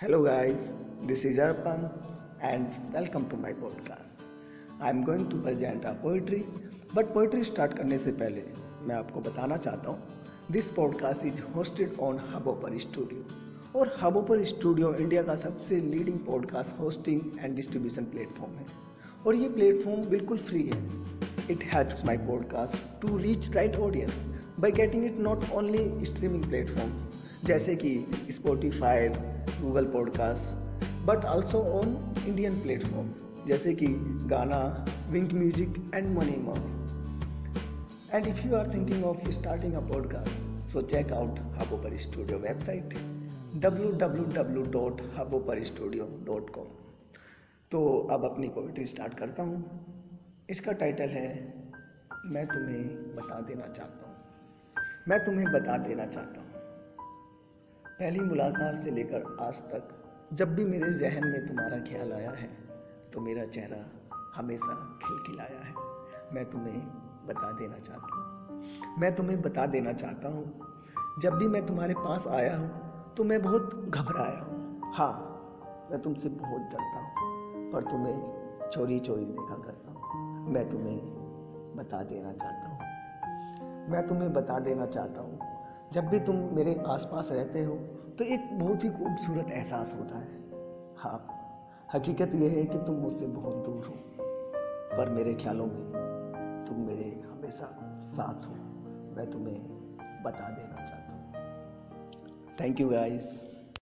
Hello, guys, this is Arpan, and welcome to my podcast. I am going to present a poetry, but poetry start करने से पहले मैं आपको बताना चाहता हूँ this podcast is hosted on Hubhopper studio और हबोपर स्टूडियो इंडिया का सबसे leading podcast hosting and distribution platform है और ये प्लेटफॉर्म बिल्कुल फ्री है it helps my podcast to reach right audience by getting it not only streaming platform जैसे कि Spotify Google podcast but also on Indian platform जैसे कि Gaana Wynk music and money mall and if you are thinking of starting a podcast so check out Hubhopper studio website W W W dot Hubhopper studio dot com तो अब अपनी poetry start करता हूँ। इसका title है, मैं तुम्हें बता देना चाहता हूँ। मैं तुम्हें बता देना चाहता हूँ। पहली मुलाकात से लेकर आज तक, जब भी मेरे जहन में तुम्हारा ख्याल आया है तो मेरा चेहरा हमेशा खिलखिलाया है। मैं तुम्हें बता देना चाहता हूँ। मैं तुम्हें बता देना चाहता हूँ, जब भी मैं तुम्हारे पास आया हूँ तो मैं बहुत घबराया हूँ। हाँ मैं तुमसे बहुत डरता हूँ, पर तुम्हें चोरी चोरी देखा करता हूँ। मैं तुम्हें बता देना चाहता हूँ। मैं तुम्हें बता देना चाहता हूँ। जब भी तुम मेरे आसपास रहते हो तो एक बहुत ही खूबसूरत एहसास होता है। हाँ हकीकत यह है कि तुम मुझसे बहुत दूर हो, पर मेरे ख्यालों में तुम मेरे हमेशा साथ हो। मैं तुम्हें बता देना चाहता हूँ। Thank you guys